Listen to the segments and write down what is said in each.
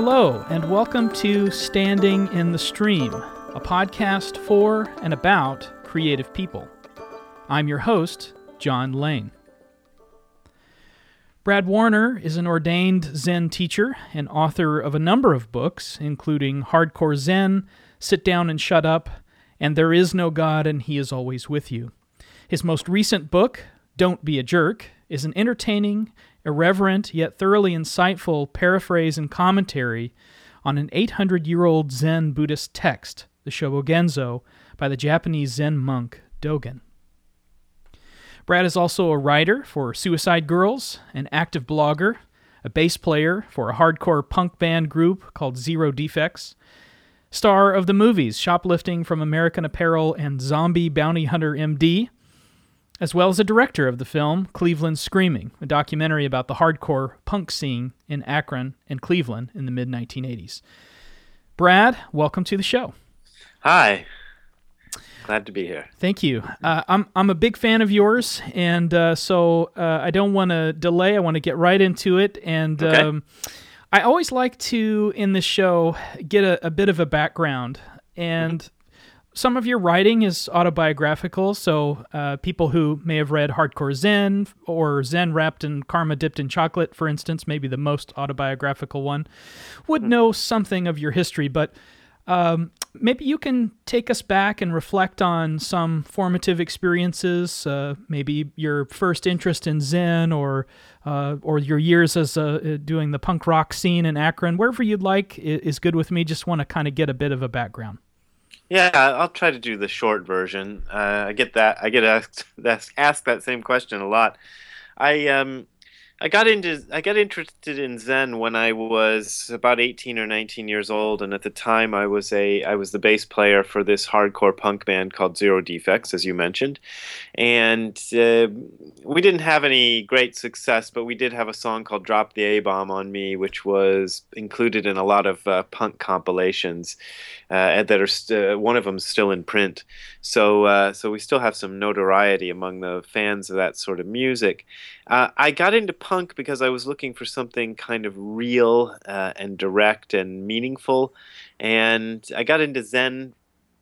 Hello, and welcome to Standing in the Stream, a podcast for and about creative people. I'm your host, John Lane. Brad Warner is an ordained Zen teacher and author of a number of books, including Hardcore Zen, Sit Down and Shut Up, and There Is No God and He Is Always With You. His most recent book, Don't Be a Jerk, is an entertaining, irreverent, yet thoroughly insightful paraphrase and commentary on an 800 year old Zen Buddhist text, the Shobogenzo, by the Japanese Zen monk Dogen. Brad is also a writer for Suicide Girls, an active blogger, a bass player for a hardcore punk band group called Zero Defex, star of the movies Shoplifting from American Apparel and Zombie Bounty Hunter MD, as well as a director of the film Cleveland Screaming, a documentary about the hardcore punk scene in Akron and Cleveland in the mid 1980s. Brad, welcome to the show. Hi. Glad to be here. Thank you. Uh, I'm I'm a big fan of yours, and uh, so uh, I don't want to delay. I want to get right into it. And Okay. um, I always like to in the show get a, a bit of a background, and some of your writing is autobiographical. So uh, people who may have read Hardcore Zen or Zen wrapped in karma dipped in chocolate, for instance, maybe the most autobiographical one, would know something of your history, but. Um, maybe you can take us back and reflect on some formative experiences, uh, maybe your first interest in Zen or uh, or your years as uh, doing the punk rock scene in Akron, wherever you'd like is good with me. Just want to kind of get a bit of a background. Yeah, I'll try to do the short version. Uh, I get that. I get asked asked that same question a lot. I um I got into I got interested in Zen when I was about 18 or 19 years old, and at the time I was a I was the bass player for this hardcore punk band called Zero Defex, as you mentioned, and uh, we didn't have any great success, but we did have a song called "Drop the A Bomb on Me," which was included in a lot of uh, punk compilations uh, that are st- one of them still in print. So uh, so we still have some notoriety among the fans of that sort of music. Uh, I got into punk because I was looking for something kind of real uh, and direct and meaningful, and I got into Zen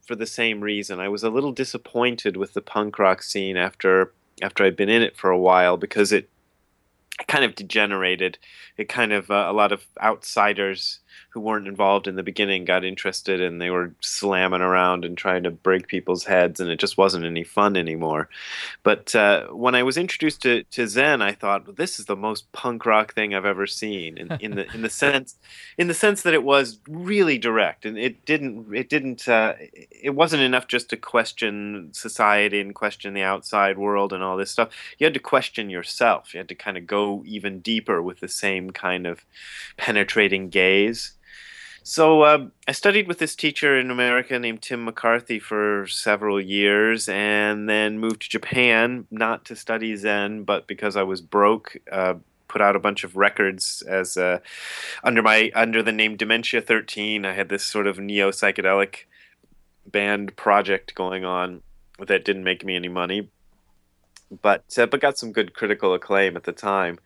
for the same reason. I was a little disappointed with the punk rock scene after after I'd been in it for a while because it kind of degenerated. It kind of uh, a lot of outsiders who weren't involved in the beginning got interested and they were slamming around and trying to break people's heads and it just wasn't any fun anymore. But uh, when I was introduced to, to Zen, I thought well, this is the most punk rock thing I've ever seen in, in the in the sense in the sense that it was really direct and it didn't it didn't uh, it wasn't enough just to question society and question the outside world and all this stuff. You had to question yourself. You had to kind of go even deeper with the same kind of penetrating gaze. So uh, I studied with this teacher in America named Tim McCarthy for several years, and then moved to Japan not to study Zen, but because I was broke. Uh, put out a bunch of records as uh, under my under the name Dementia 13. I had this sort of neo psychedelic band project going on that didn't make me any money, but uh, but got some good critical acclaim at the time.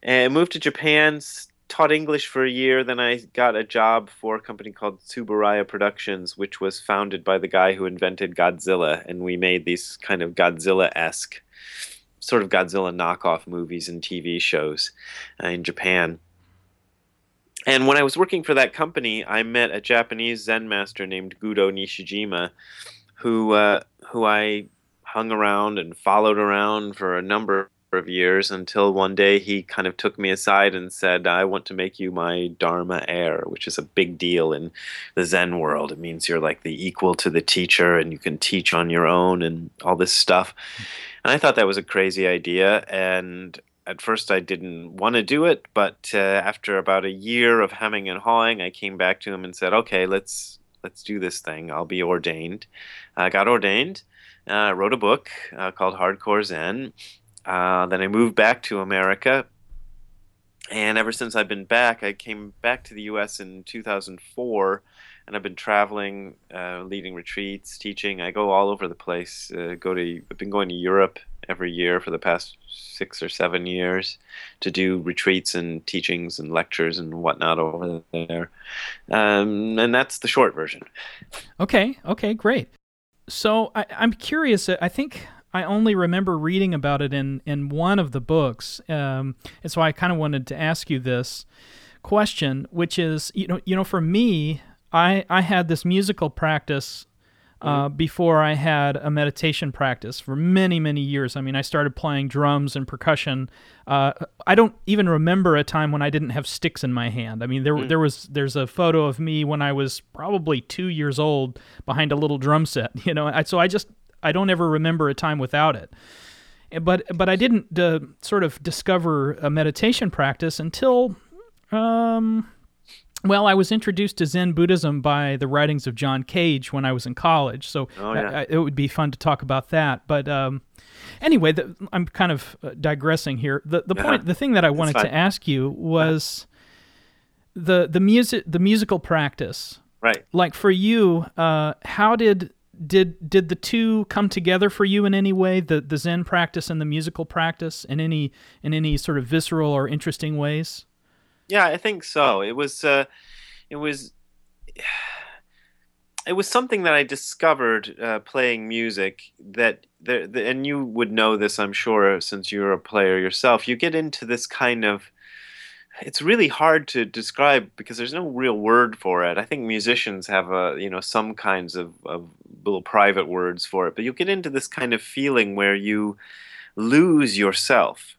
And moved to Japan, taught English for a year. Then I got a job for a company called Tsuburaya Productions, which was founded by the guy who invented Godzilla, and we made these kind of Godzilla-esque, sort of Godzilla knockoff movies and TV shows uh, in Japan. And when I was working for that company, I met a Japanese Zen master named Gudo Nishijima, who uh, who I hung around and followed around for a number of years until one day he kind of took me aside and said, I want to make you my Dharma heir, which is a big deal in the Zen world. It means you're like the equal to the teacher and you can teach on your own and all this stuff. And I thought that was a crazy idea. And at first I didn't want to do it, but uh, after about a year of hemming and hawing, I came back to him and said, okay, let's let's do this thing. I'll be ordained. I got ordained. Uh, wrote a book uh, called Hardcore Zen. Uh, then I moved back to America. And ever since I've been back, I came back to the U.S. in 2004 and I've been traveling, uh, leading retreats, teaching. I go all over the place. Uh, go to I've been going to Europe every year for the past six or seven years to do retreats and teachings and lectures and whatnot over there. Um, and that's the short version. Okay. Okay. Great. So I, I'm curious. I think I only remember reading about it in, in one of the books, um, and so I kind of wanted to ask you this question, which is, you know, you know, for me, I I had this musical practice uh, mm-hmm. before I had a meditation practice for many, many years. I mean, I started playing drums and percussion. Uh, I don't even remember a time when I didn't have sticks in my hand. I mean, there mm. there was there's a photo of me when I was probably two years old behind a little drum set. You know, I, so I just I don't ever remember a time without it. But but I didn't uh, sort of discover a meditation practice until um, well, I was introduced to Zen Buddhism by the writings of John Cage when I was in college, so oh, yeah. I, it would be fun to talk about that. But um, anyway, the, I'm kind of uh, digressing here. The the point, the thing that I wanted to ask you was the the music the musical practice. Right. Like for you, uh, how did did did the two come together for you in any way? The the Zen practice and the musical practice in any in any sort of visceral or interesting ways? Yeah, I think so. It was uh, it was it was something that I discovered uh, playing music that the, the, and you would know this I'm sure since you're a player yourself you get into this kind of it's really hard to describe because there's no real word for it I think musicians have a you know some kinds of, of little private words for it but you get into this kind of feeling where you lose yourself.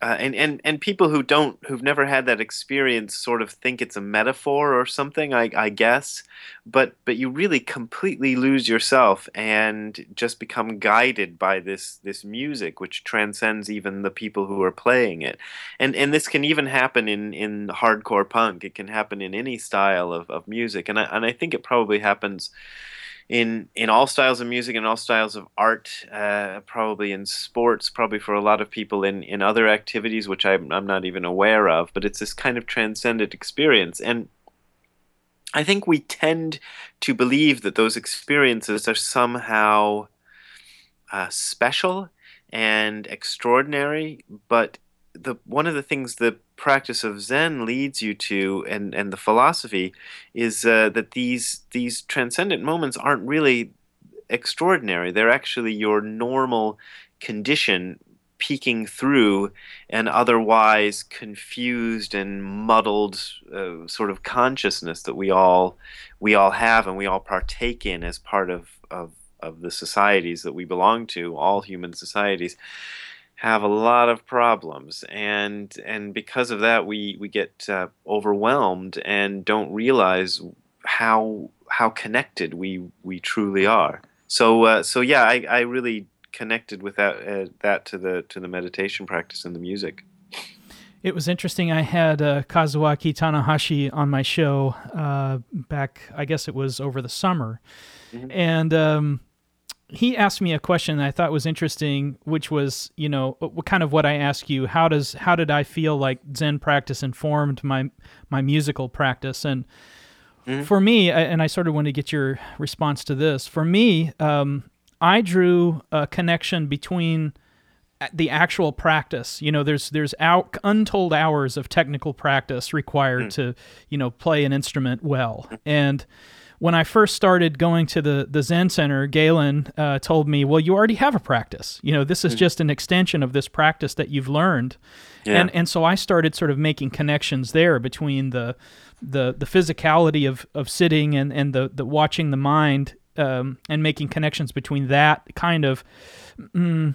Uh, and and and people who don't who've never had that experience sort of think it's a metaphor or something I, I guess but but you really completely lose yourself and just become guided by this this music which transcends even the people who are playing it. And and this can even happen in in hardcore punk. It can happen in any style of, of music. And I, and I think it probably happens in in all styles of music and all styles of art, uh, probably in sports, probably for a lot of people in in other activities which I'm I'm not even aware of. But it's this kind of transcendent experience, and I think we tend to believe that those experiences are somehow uh, special and extraordinary, but the one of the things the practice of Zen leads you to, and and the philosophy, is uh, that these these transcendent moments aren't really extraordinary. They're actually your normal condition peeking through an otherwise confused and muddled uh, sort of consciousness that we all we all have and we all partake in as part of of of the societies that we belong to, all human societies have a lot of problems and and because of that we we get uh, overwhelmed and don't realize how how connected we we truly are so uh, so yeah I, I really connected with that uh, that to the to the meditation practice and the music it was interesting. I had uh, Kazuaki Tanahashi on my show uh, back, I guess it was over the summer, mm-hmm. and um, he asked me a question that I thought was interesting, which was, you know, what kind of what I ask you. How does how did I feel like Zen practice informed my my musical practice? And mm-hmm. for me, and I sort of want to get your response to this. For me, um, I drew a connection between the actual practice. You know, there's there's out, untold hours of technical practice required mm. to, you know, play an instrument well, mm. and when I first started going to the, the Zen Center, Galen uh, told me, Well, you already have a practice. You know, this is mm. just an extension of this practice that you've learned. Yeah. And, and so I started sort of making connections there between the, the, the physicality of, of sitting and, and the, the watching the mind um, and making connections between that kind of. Mm,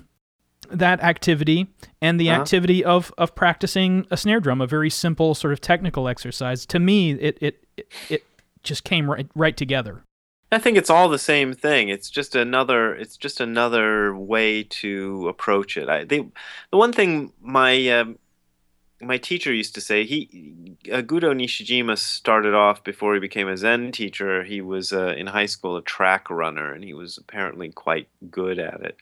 that activity and the uh-huh. activity of of practicing a snare drum, a very simple sort of technical exercise. To me, it it it, it just came right right together. I think it's all the same thing. It's just another. It's just another way to approach it. I the the one thing my um, my teacher used to say he uh, Gudo Nishijima started off before he became a Zen teacher. He was uh, in high school a track runner, and he was apparently quite good at it.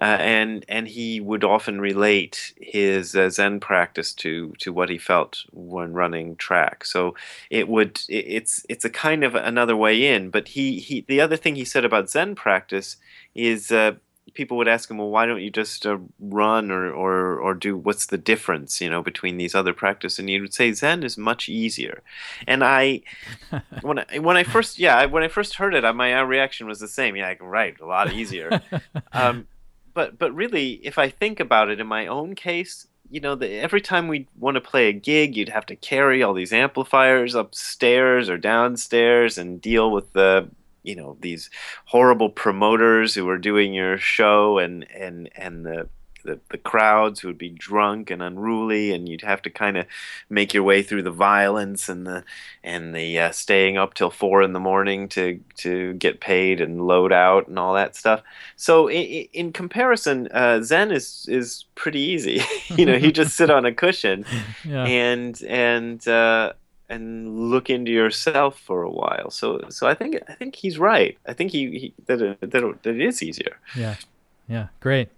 Uh, and and he would often relate his uh, Zen practice to to what he felt when running track. So it would it, it's it's a kind of another way in. But he he the other thing he said about Zen practice is uh, people would ask him, well, why don't you just uh, run or, or, or do what's the difference, you know, between these other practices? And he would say Zen is much easier. And I, when I, when I first, yeah, when I first heard it, my reaction was the same. Yeah, right, a lot easier. um, but but really, if I think about it in my own case, you know, the, every time we want to play a gig, you'd have to carry all these amplifiers upstairs or downstairs and deal with the you know these horrible promoters who were doing your show and and and the the, the crowds who would be drunk and unruly and you'd have to kind of make your way through the violence and the and the uh, staying up till four in the morning to to get paid and load out and all that stuff. So in, in comparison uh, zen is is pretty easy. You know you just sit on a cushion. Yeah. and and uh, and look into yourself for a while. So so I think I think he's right. I think he, he that, it, that, it, that it is easier. Yeah, yeah, great.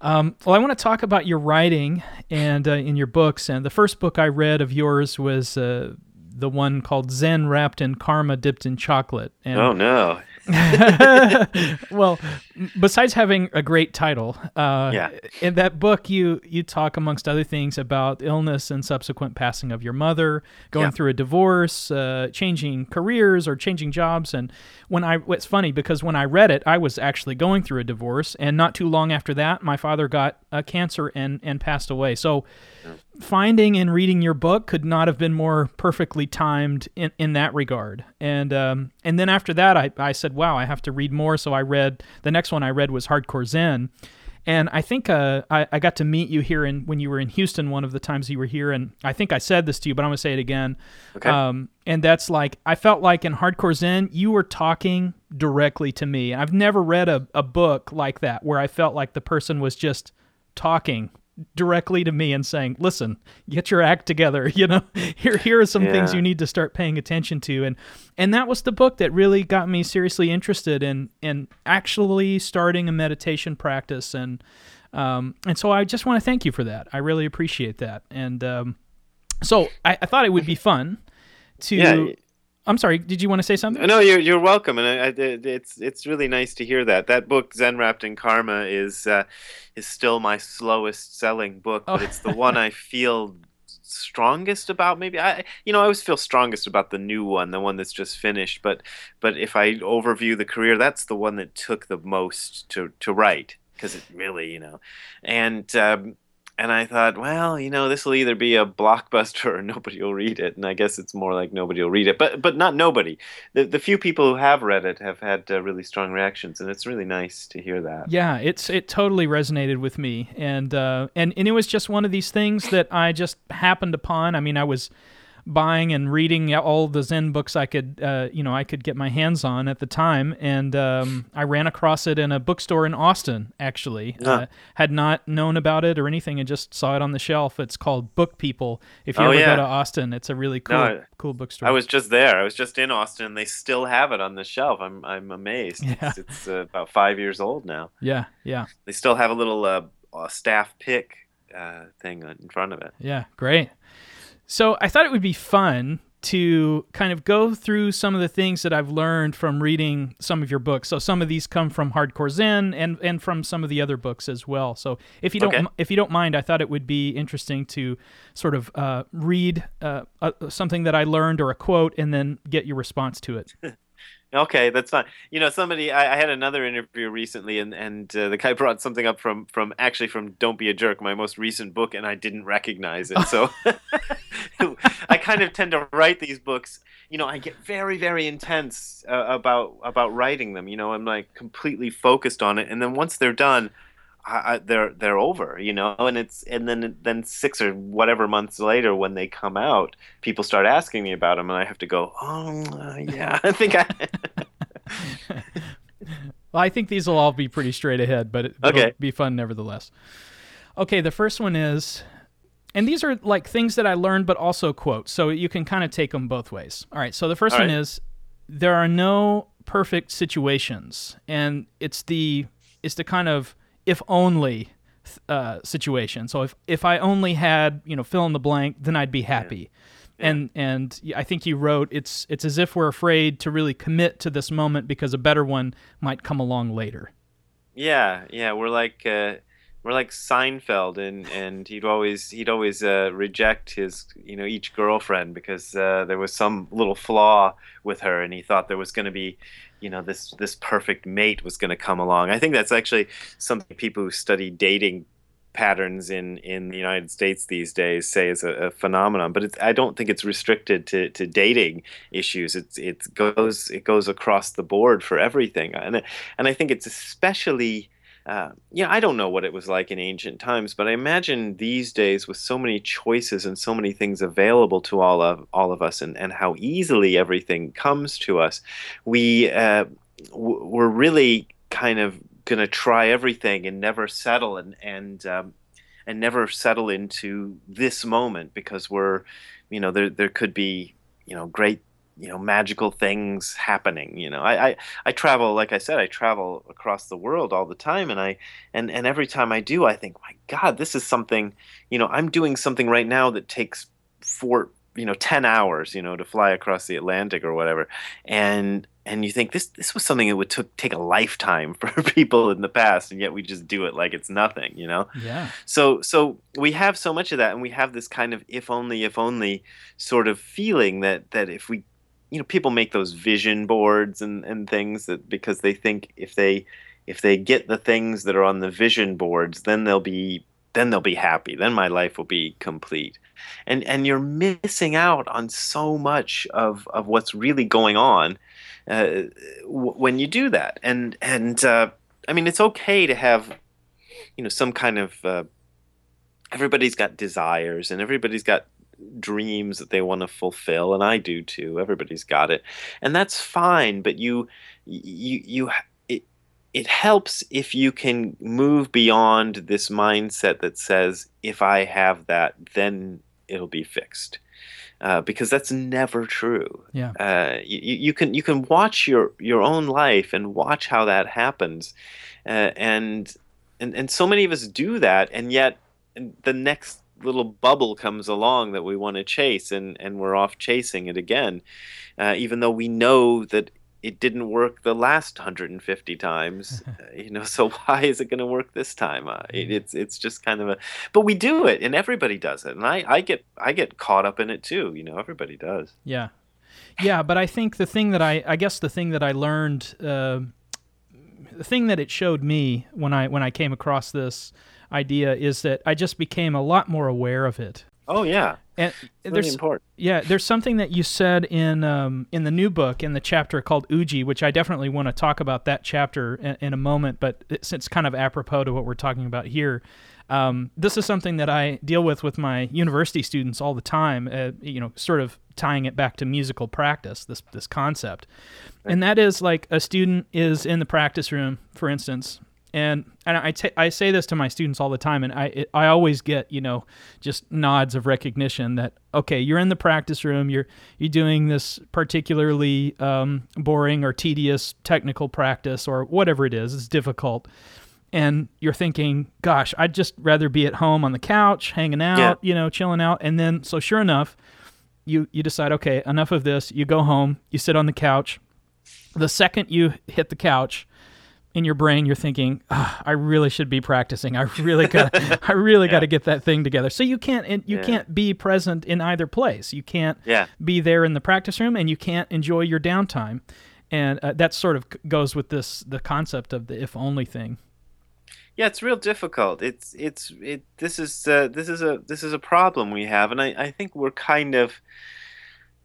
Um, well, I want to talk about your writing and uh, in your books. And the first book I read of yours was uh, the one called Zen Wrapped in Karma Dipped in Chocolate. And, oh no! well, besides having a great title, uh, yeah. in that book, you you talk amongst other things about illness and subsequent passing of your mother, going yeah. through a divorce, uh, changing careers or changing jobs. And when I, it's funny because when I read it, I was actually going through a divorce, and not too long after that, my father got a cancer and and passed away. So finding and reading your book could not have been more perfectly timed in, in that regard. And um, and then after that, I, I said, wow, I have to read more. So I read the next one I read was Hardcore Zen. And I think uh, I, I got to meet you here in, when you were in Houston one of the times you were here. And I think I said this to you, but I'm going to say it again. Okay. Um, and that's like, I felt like in Hardcore Zen, you were talking directly to me. And I've never read a, a book like that where I felt like the person was just talking directly to me and saying, "Listen, get your act together. You know, here here are some yeah. things you need to start paying attention to." And and that was the book that really got me seriously interested in in actually starting a meditation practice. And um, and so I just want to thank you for that. I really appreciate that. And um, so I, I thought it would be fun to yeah. I'm sorry. Did you want to say something? No, you're you're welcome, and I, I, it's it's really nice to hear that. That book, Zen Wrapped in Karma, is uh, is still my slowest selling book, but oh. it's the one I feel strongest about. Maybe I, you know, I always feel strongest about the new one, the one that's just finished. But but if I overview the career, that's the one that took the most to to write because it really, you know, and um, and I thought, well, you know, this will either be a blockbuster or nobody will read it. And I guess it's more like nobody will read it, but but not nobody. The the few people who have read it have had uh, really strong reactions, and it's really nice to hear that. Yeah, it's it totally resonated with me, and uh, and and it was just one of these things that I just happened upon. I mean, I was buying and reading all the Zen books I could, uh, you know, I could get my hands on at the time, and um, I ran across it in a bookstore in Austin. Actually, uh, had not known about it or anything, and just saw it on the shelf. It's called Book People. If you oh, ever yeah. go to Austin, it's a really cool, no, cool bookstore. I was just there. I was just in Austin. They still have it on the shelf. I'm I'm amazed. Yeah. It's, it's uh, about five years old now. Yeah, yeah. They still have a little uh, staff pick uh, thing in front of it. Yeah, great. So I thought it would be fun to kind of go through some of the things that I've learned from reading some of your books. So some of these come from Hardcore Zen and and from some of the other books as well. So if you don't okay. if you don't mind, I thought it would be interesting to sort of uh, read uh, uh, something that I learned or a quote and then get your response to it. Okay, that's fine. You know, somebody I, I had another interview recently, and and uh, the guy brought something up from from actually from "Don't Be a Jerk," my most recent book, and I didn't recognize it. So I kind of tend to write these books. You know, I get very very intense uh, about about writing them. You know, I'm like completely focused on it, and then once they're done. I, I, they're they're over, you know, and it's and then then six or whatever months later when they come out, people start asking me about them, and I have to go, oh uh, yeah, I think I. well, I think these will all be pretty straight ahead, but it, will be fun nevertheless. Okay, the first one is and these are like things that I learned, but also quotes. So you can kind of take them both ways. All right. So the first All one right. is there are no perfect situations, and it's the it's the kind of if only uh, situation. So if if I only had you know fill in the blank, then I'd be happy. And and I think you wrote it's it's as if we're afraid to really commit to this moment because a better one might come along later. Yeah, yeah, we're like uh, we're like Seinfeld, and and he'd always he'd always uh, reject his you know each girlfriend because uh, there was some little flaw with her, and he thought there was going to be you know this this perfect mate was going to come along. I think that's actually something people who study dating patterns in in the United States these days say is a, a phenomenon, but I don't think it's restricted to, to dating issues. It's it goes it goes across the board for everything, and and I think it's especially. Uh, yeah, I don't know what it was like in ancient times, but I imagine these days with so many choices and so many things available to all of all of us, and, and how easily everything comes to us, we uh, w- we're really kind of going to try everything and never settle and and um, and never settle into this moment because we're you know there there could be you know great you know magical things happening you know? I, I i travel like i said i travel across the world all the time and i and and every time i do i think my god this is something you know i'm doing something right now that takes four you know 10 hours you know to fly across the atlantic or whatever. And and you think this this was something that would took, take a lifetime for people in the past and yet we just do it like it's nothing you know? Yeah. so so we have so much of that and we have this kind of if only if only sort of feeling that that if we you know people make those vision boards and and things that because they think if they if they get the things that are on the vision boards then they'll be then they'll be happy. Then my life will be complete. And and you're missing out on so much of of what's really going on uh, w- when you do that. And and uh, i mean it's okay to have you know some kind of uh, everybody's got desires and everybody's got dreams that they want to fulfill and I do too everybody's got it and that's fine but you you you it it helps if you can move beyond this mindset that says if I have that then it'll be fixed uh, because that's never true Yeah. uh, you, you can you can watch your your own life and watch how that happens uh, and and and so many of us do that and yet the next little bubble comes along that we want to chase and and we're off chasing it again uh, even though we know that it didn't work the last 150 times uh, you know so why is it going to work this time? Uh, it, it's it's just kind of a but we do it and everybody does it and i i get i get caught up in it too you know everybody does. Yeah. Yeah, but I think the thing that I, I guess the thing that I learned, uh, the thing that it showed me when I when I came across this idea is that I just became a lot more aware of it. oh yeah And very there's important yeah, there's something that you said in um, in the new book in the chapter called Uji, which I definitely want to talk about that chapter in, in a moment. But it's, it's kind of apropos to what we're talking about here. Um, this is something that I deal with with my university students all the time. Uh, you know, sort of tying it back to musical practice. This this concept, and that is like a student is in the practice room, for instance, and and I I say this to my students all the time, and I it, I always get you know just nods of recognition that okay you're in the practice room you're you're doing this particularly um, boring or tedious technical practice or whatever it is it's difficult. And you're thinking gosh I'd just rather be at home on the couch hanging out Yeah. you know chilling out. And then so sure enough you you decide okay enough of this. You go home you sit on the couch. The second you hit the couch in your brain you're thinking "Ah, i really should be practicing i really got i really got to get that thing together so you can't you Yeah. can't be present in either place you can't yeah be there in the practice room and you can't enjoy your downtime and uh, that sort of goes with this the concept of the if only thing Yeah, it's real difficult. It's it's it. This is uh, this is a this is a problem we have, and I I think we're kind of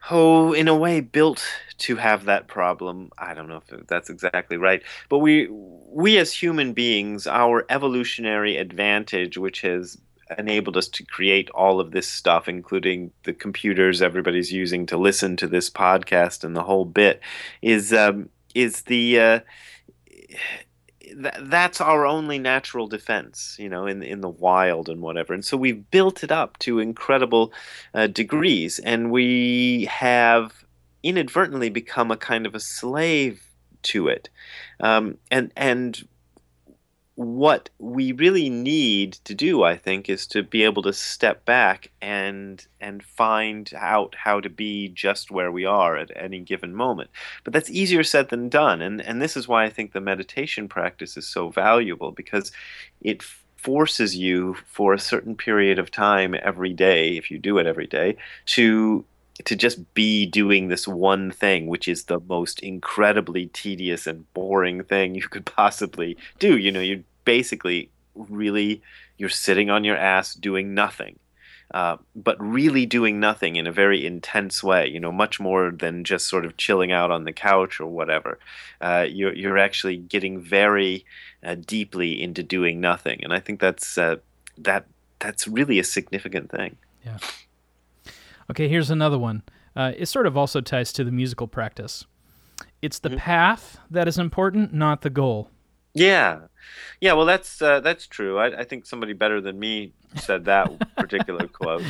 oh in a way built to have that problem. I don't know if that's exactly right, but we we as human beings, our evolutionary advantage, which has enabled us to create all of this stuff, including the computers everybody's using to listen to this podcast and the whole bit, is um, is the uh, th- that's our only natural defense, you know, in in the wild and whatever. And so we've built it up to incredible uh, degrees, and we have inadvertently become a kind of a slave to it. Um, and and what we really need to do, I think, is to be able to step back and and find out how to be just where we are at any given moment. But that's easier said than done, and and this is why I think the meditation practice is so valuable because it forces you for a certain period of time every day, if you do it every day, to to just be doing this one thing, which is the most incredibly tedious and boring thing you could possibly do. You know, you basically really you're sitting on your ass doing nothing. Uh, but really doing nothing in a very intense way, you know, much more than just sort of chilling out on the couch or whatever. Uh, you're, you're actually getting very uh, deeply into doing nothing, and I think that's uh, that that's really a significant thing. Yeah. Okay, here's another one. Uh, it sort of also ties to the musical practice. It's the mm-hmm. path that is important, not the goal. Yeah, yeah. Well, that's uh, that's true. I, I, think somebody better than me said that particular quote.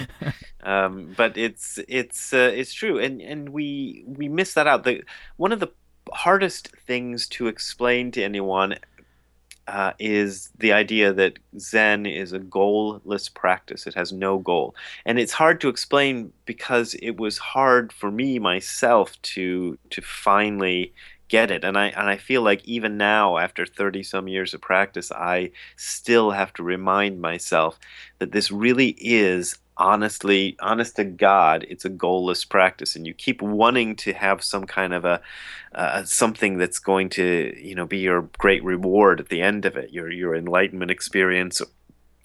Um, but it's it's uh, it's true, and and we we miss that out. The one of the hardest things to explain to anyone uh, is the idea that Zen is a goalless practice. It has no goal. And it's hard to explain because it was hard for me myself to to finally get it. And I and I feel like even now after 30 some years of practice I still have to remind myself that this really is honestly honest to god it's a goalless practice and you keep wanting to have some kind of a uh, something that's going to you know be your great reward at the end of it your your enlightenment experience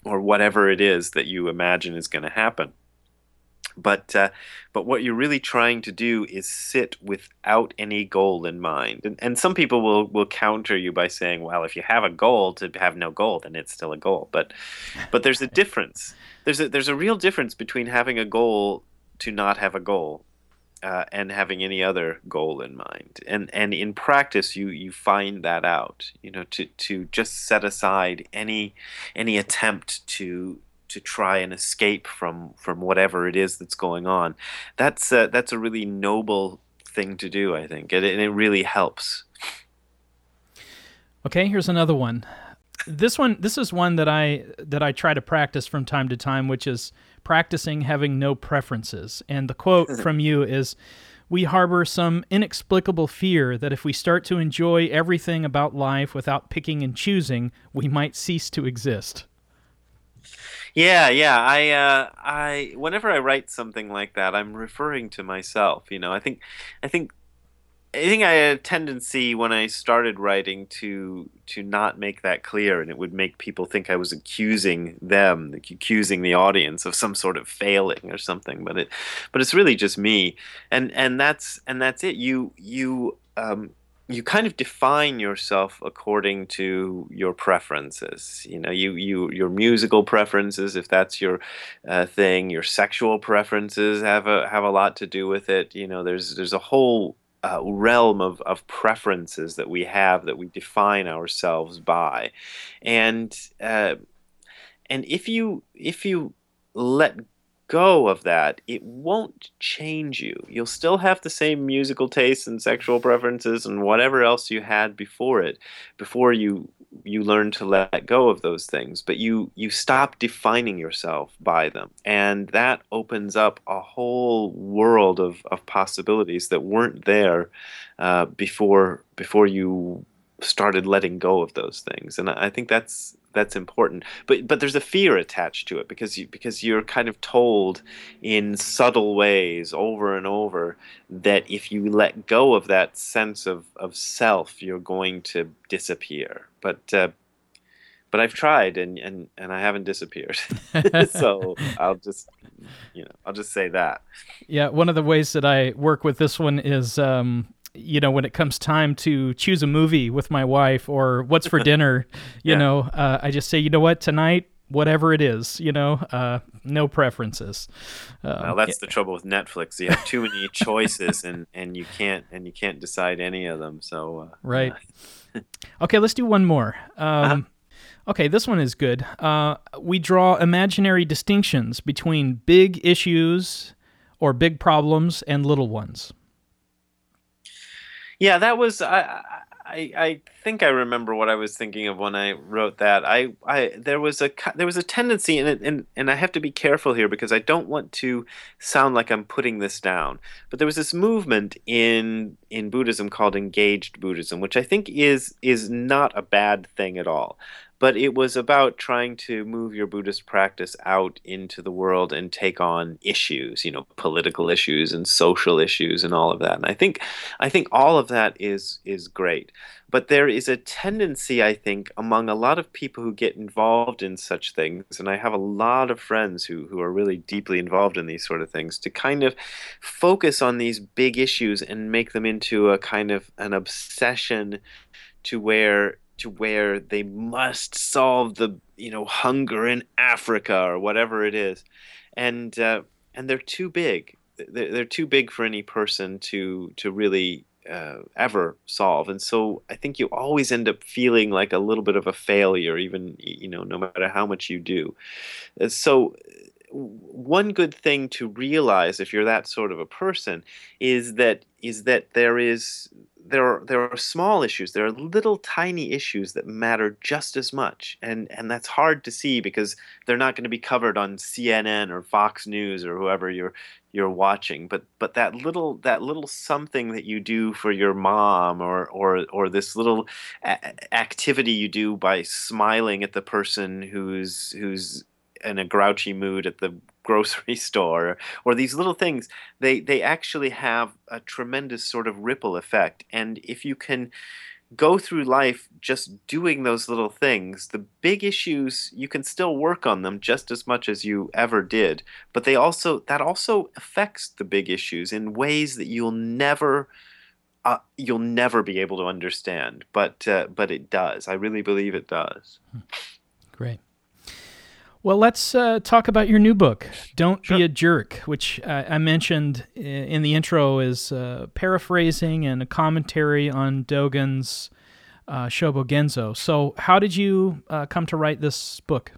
or whatever it is that you imagine is going to happen but uh, but what you're really trying to do is sit without any goal in mind and, and some people will will counter you by saying well if you have a goal to have no goal then it's still a goal but but there's a difference there's a there's a real difference between having a goal to not have a goal uh, and having any other goal in mind. And and in practice, you you find that out. You know, to to just set aside any any attempt to to try and escape from from whatever it is that's going on. That's a, that's a really noble thing to do, I think, and it, and it really helps. Okay, here's another one. This one, this is one that I that I try to practice from time to time, which is practicing having no preferences. And the quote from you is we harbor some inexplicable fear that if we start to enjoy everything about life without picking and choosing, we might cease to exist. Yeah, yeah. I, uh, I, whenever I write something like that, I'm referring to myself. You know, I think, I think I think I had a tendency when I started writing to to not make that clear, and it would make people think I was accusing them, accusing the audience of some sort of failing or something. But it, but it's really just me, and and that's and that's it. You you um, you kind of define yourself according to your preferences. You know, you you your musical preferences, if that's your uh, thing. Your sexual preferences have a have a lot to do with it. You know, there's there's a whole uh, realm of, of preferences that we have that we define ourselves by, and uh, and if you if you let go of that, it won't change you. You'll still have the same musical tastes and sexual preferences and whatever else you had before it, before you you learn to let go of those things, but you you stop defining yourself by them, and that opens up a whole world of, of possibilities that weren't there uh, before before you started letting go of those things. And I think that's that's important. But but there's a fear attached to it because you because you're kind of told in subtle ways over and over that if you let go of that sense of, of self, you're going to disappear. But uh, but I've tried and, and, and I haven't disappeared. so I'll just you know I'll just say that. Yeah, one of the ways that I work with this one is um, you know, when it comes time to choose a movie with my wife or what's for dinner, you yeah. know, uh, I just say, you know what, tonight, whatever it is, you know, uh, no preferences. Well, that's the trouble with Netflix. You have too many choices, and, and you can't and you can't decide any of them. So uh, right. okay, let's do one more. Um, uh-huh. Okay, this one is good. Uh, we draw imaginary distinctions between big issues or big problems and little ones. Yeah, that was I, I, I think I remember what I was thinking of when I wrote that. I, I there was a there was a tendency, and and and I have to be careful here because I don't want to sound like I'm putting this down. But there was this movement in in Buddhism called engaged Buddhism, which I think is is not a bad thing at all but it was about trying to move your Buddhist practice out into the world and take on issues, you know, political issues and social issues and all of that. And I think I think all of that is is great. But there is a tendency, I think, among a lot of people who get involved in such things, and I have a lot of friends who, who are really deeply involved in these sort of things, to kind of focus on these big issues and make them into a kind of an obsession to where to where they must solve the you know hunger in Africa or whatever it is, and uh, and they're too big. They're, they're too big for any person to to really uh, ever solve. And so I think you always end up feeling like a little bit of a failure, even you know, no matter how much you do. Uh, so one good thing to realize if you're that sort of a person is that is that there is there are there are small issues there are little tiny issues that matter just as much and and that's hard to see because they're not going to be covered on CNN or Fox News or whoever you're you're watching but but that little that little something that you do for your mom or or or this little a- activity you do by smiling at the person who's who's in a grouchy mood at the grocery store or these little things they they actually have a tremendous sort of ripple effect. And if you can go through life just doing those little things the big issues you can still work on them just as much as you ever did. But they also that also affects the big issues in ways that you'll never uh, you'll never be able to understand. But uh, but it does. I really believe it does. Great well, let's uh, talk about your new book, Don't sure. Be a Jerk, which uh, I mentioned in the intro is uh, paraphrasing and a commentary on Dogen's uh, Shobogenzo. So, how did you uh, come to write this book?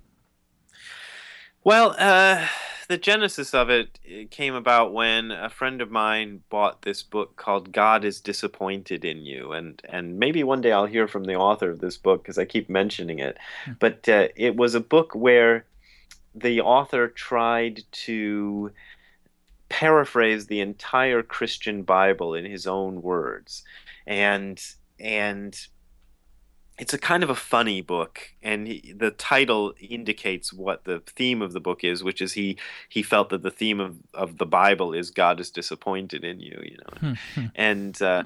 Well, uh, the genesis of it came about when a friend of mine bought this book called God is Disappointed in You. And, and maybe one day I'll hear from the author of this book because I keep mentioning it. Hmm. But it was a book where the author tried to paraphrase the entire Christian Bible in his own words, and and it's a kind of a funny book, and he, the title indicates what the theme of the book is, which is he he felt that the theme of, of the Bible is God is disappointed in you, you know, hmm, hmm. and uh,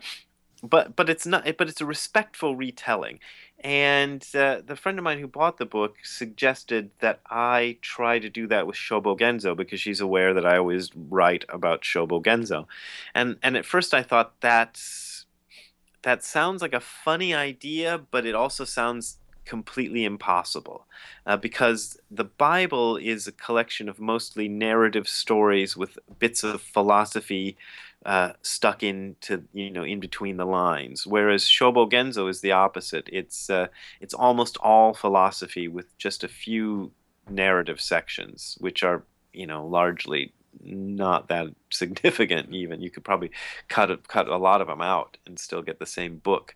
but but it's not but it's a respectful retelling and uh, the friend of mine who bought the book suggested that I try to do that with Shobogenzo because she's aware that I always write about Shobogenzo. And and at first I thought that's that sounds like a funny idea, but it also sounds completely impossible uh, because the Bible is a collection of mostly narrative stories with bits of philosophy uh, stuck into you know in between the lines. Whereas Shobogenzo is the opposite. It's uh, it's almost all philosophy with just a few narrative sections, which are you know largely not that significant. Even you could probably cut a, cut a lot of them out and still get the same book.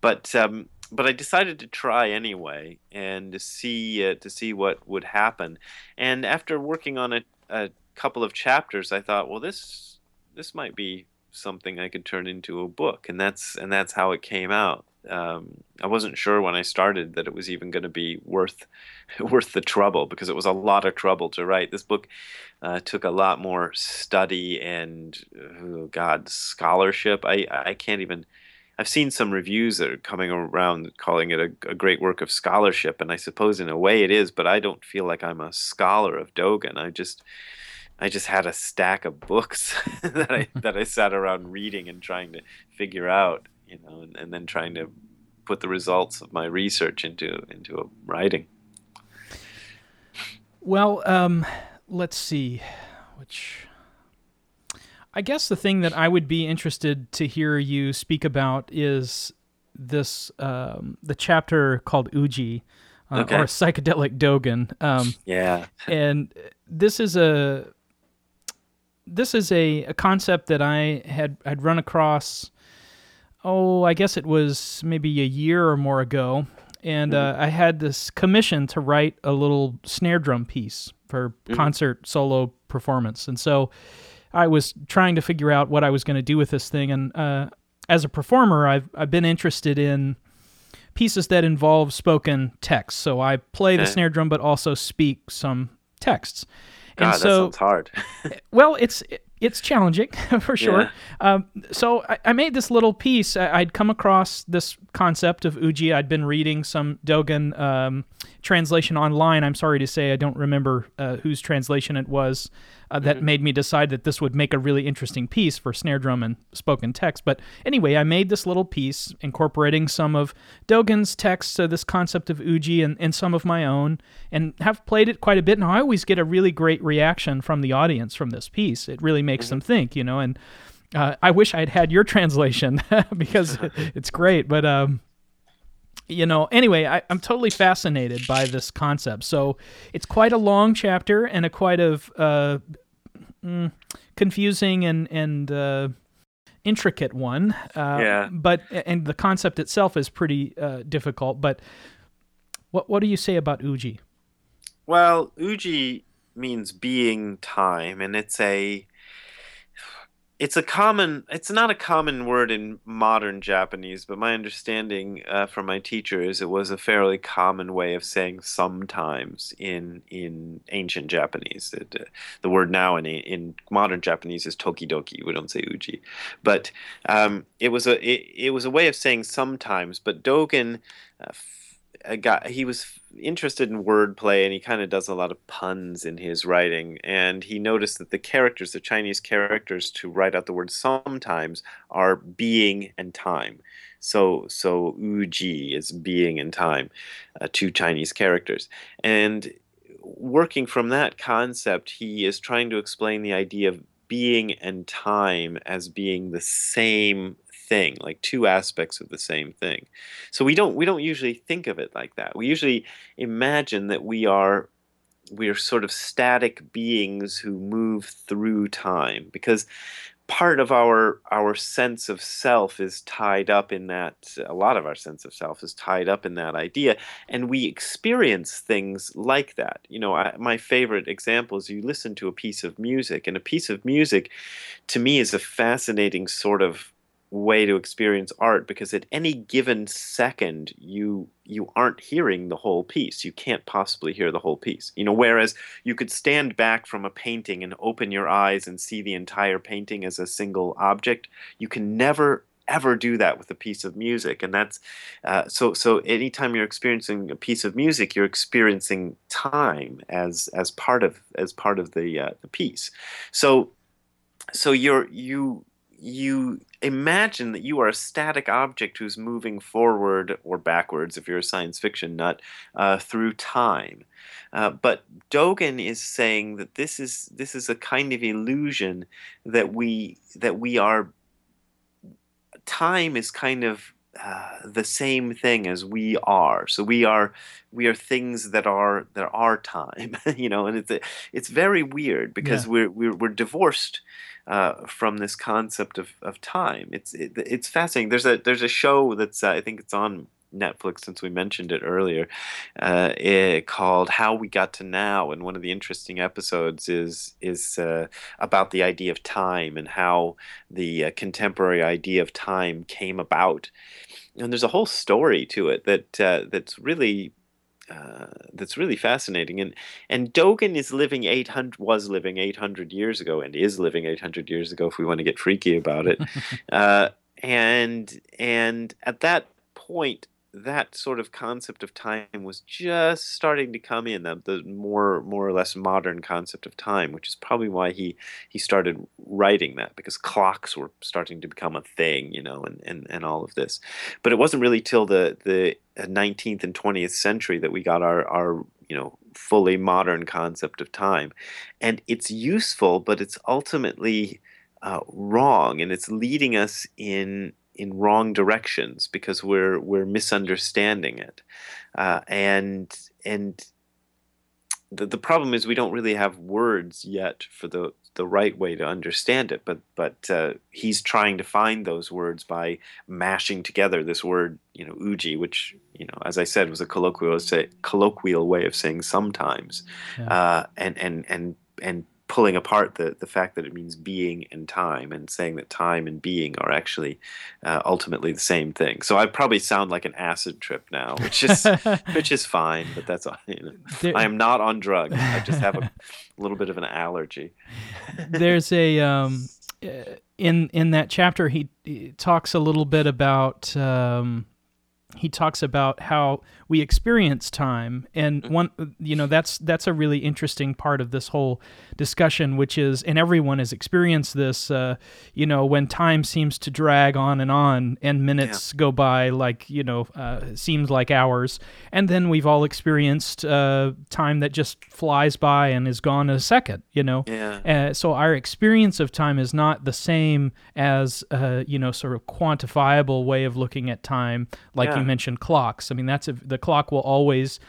But um, but I decided to try anyway and to see uh, to see what would happen. And after working on a, a couple of chapters, I thought, well, this this might be something I could turn into a book, and that's and that's how it came out. Um, I wasn't sure when I started that it was even going to be worth worth the trouble because it was a lot of trouble to write. This book uh, took a lot more study and oh God scholarship. I I can't even. I've seen some reviews that are coming around calling it a, a, great work of scholarship, and I suppose in a way it is, but I don't feel like I'm a scholar of Dogen. I just I just had a stack of books that I that I sat around reading and trying to figure out, you know, and, and then trying to put the results of my research into into a writing. Well, um, let's see, which I guess the thing that I would be interested to hear you speak about is this um, the chapter called Uji, uh, Okay. or psychedelic Dogen. Um, Yeah. and this is a this is a, a concept that I had had run across. Oh, I guess it was maybe a year or more ago, and uh, I had this commission to write a little snare drum piece for concert solo performance, and so I was trying to figure out what I was going to do with this thing. And uh, as a performer, I've I've been interested in pieces that involve spoken text. So I play the snare drum, but also speak some texts. God, and that sounds hard. well, it's it's challenging for sure. Yeah. Um, so I, I made this little piece. I, I'd come across this concept of Uji. I'd been reading some Dogen um, translation online. I'm sorry to say I don't remember uh, whose translation it was uh, that made me decide that this would make a really interesting piece for snare drum and spoken text. But anyway, I made this little piece incorporating some of Dogen's text, so this concept of Uji, and, and some of my own, and have played it quite a bit. And I always get a really great reaction from the audience from this piece. It really makes them think, you know. And uh, I wish I'd had your translation because it's great. But um, you know, anyway, I, I'm totally fascinated by this concept. So it's quite a long chapter and a quite of uh, mm, confusing and and uh, intricate one. Uh, Yeah. But and the concept itself is pretty uh, difficult. But what what do you say about Uji? Well, Uji means being time, and it's a it's a common it's not a common word in modern Japanese, but my understanding uh, from my teacher is it was a fairly common way of saying sometimes in in ancient Japanese. It, uh, the word now in in modern Japanese is tokidoki. We don't say uji, but um, it was a it, it was a way of saying sometimes. But Dogen. Uh, uh, got he was interested in wordplay and he kind of does a lot of puns in his writing. And he noticed that the characters the chinese characters to write out the word sometimes are being and time. So so uji is being and time uh, two chinese characters. And working from that concept he is trying to explain the idea of being and time as being the same thing like two aspects of the same thing. So we don't we don't usually think of it like that. We usually imagine that we are we are sort of static beings who move through time because part of our our sense of self is tied up in that a lot of our sense of self is tied up in that idea and we experience things like that. You know I, my favorite example is you listen to a piece of music and a piece of music to me is a fascinating sort of way to experience art because at any given second you you aren't hearing the whole piece. You can't possibly hear the whole piece. You know whereas you could stand back from a painting and open your eyes and see the entire painting as a single object. You can never ever do that with a piece of music. And that's uh, so so anytime you're experiencing a piece of music you're experiencing time as as part of as part of the uh, the piece. So so you're you you imagine that you are a static object who's moving forward or backwards if you're a science fiction nut uh, through time. Uh, but Dogen is saying that this is this is a kind of illusion that we that we are time is kind of uh, the same thing as we are. So we are we are things that are that are time, you know, and it's it's very weird because Yeah. we're, we're we're divorced uh, from this concept of, of time. It's it, it's fascinating. There's a there's a show that's uh, I think it's on Netflix since we mentioned it earlier, uh, eh, called How We Got to Now, and one of the interesting episodes is is uh, about the idea of time and how the uh, contemporary idea of time came about. And there's a whole story to it that uh, that's really uh, that's really fascinating. And and Dogen is living 800 was living 800 years ago and is living 800 years ago if we want to get freaky about it. uh, and and at that point that sort of concept of time was just starting to come in the, the more more or less modern concept of time which is probably why he he started writing that because clocks were starting to become a thing you know and and, and all of this. But it wasn't really till the the 19th and 20th century that we got our our you know fully modern concept of time. And it's useful but it's ultimately uh, wrong and it's leading us in in wrong directions because we're we're misunderstanding it, uh, and and the the problem is we don't really have words yet for the the right way to understand it. But but uh, he's trying to find those words by mashing together this word, you know, uji, which you know, as I said, was a colloquial say, colloquial way of saying sometimes, yeah. uh, and and and and pulling apart the, the fact that it means being and time and saying that time and being are actually uh, ultimately the same thing. So I probably sound like an acid trip now, which is which is fine, but that's you know, there, I am not on drugs. I just have a little bit of an allergy. There's a um, uh, in in that chapter he, he talks a little bit about um, he talks about how we experience time and mm-hmm. one you know that's that's a really interesting part of this whole discussion which is and everyone has experienced this uh, you know when time seems to drag on and on and minutes yeah. go by like you know uh, seems like hours and then we've all experienced uh, time that just flies by and is gone in a second you know yeah. Uh, so our experience of time is not the same as uh, you know sort of quantifiable way of looking at time like yeah. you mentioned clocks i mean that's a, the clock will always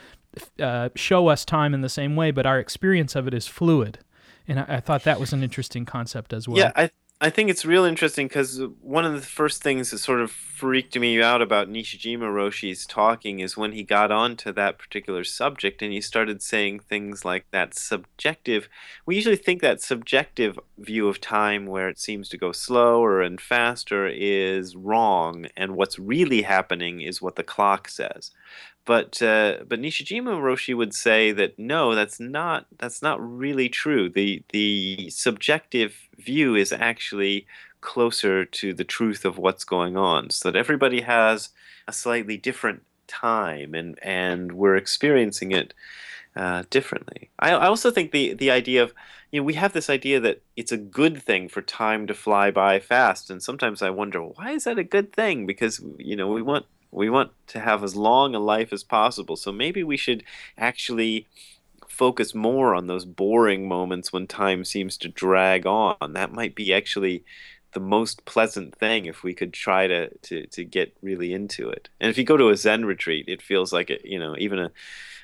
uh, show us time in the same way, but our experience of it is fluid. And I, I thought that was an interesting concept as well. Yeah, I I think it's real interesting because one of the first things that sort of freaked me out about Nishijima Roshi's talking is when he got onto that particular subject and he started saying things like that subjective. We usually think that subjective view of time, where it seems to go slower and faster, is wrong, and what's really happening is what the clock says but uh, but Nishijima Roshi would say that no, that's not that's not really true. The the subjective view is actually closer to the truth of what's going on, so that everybody has a slightly different time, and and we're experiencing it uh, differently. I, I also think the the idea of you know we have this idea that it's a good thing for time to fly by fast, and sometimes I wonder why is that a good thing? Because you know we want we want to have as long a life as possible. So maybe we should actually focus more on those boring moments when time seems to drag on. That might be actually the most pleasant thing if we could try to, to, to get really into it. And if you go to a Zen retreat, it feels like it, you know, even a,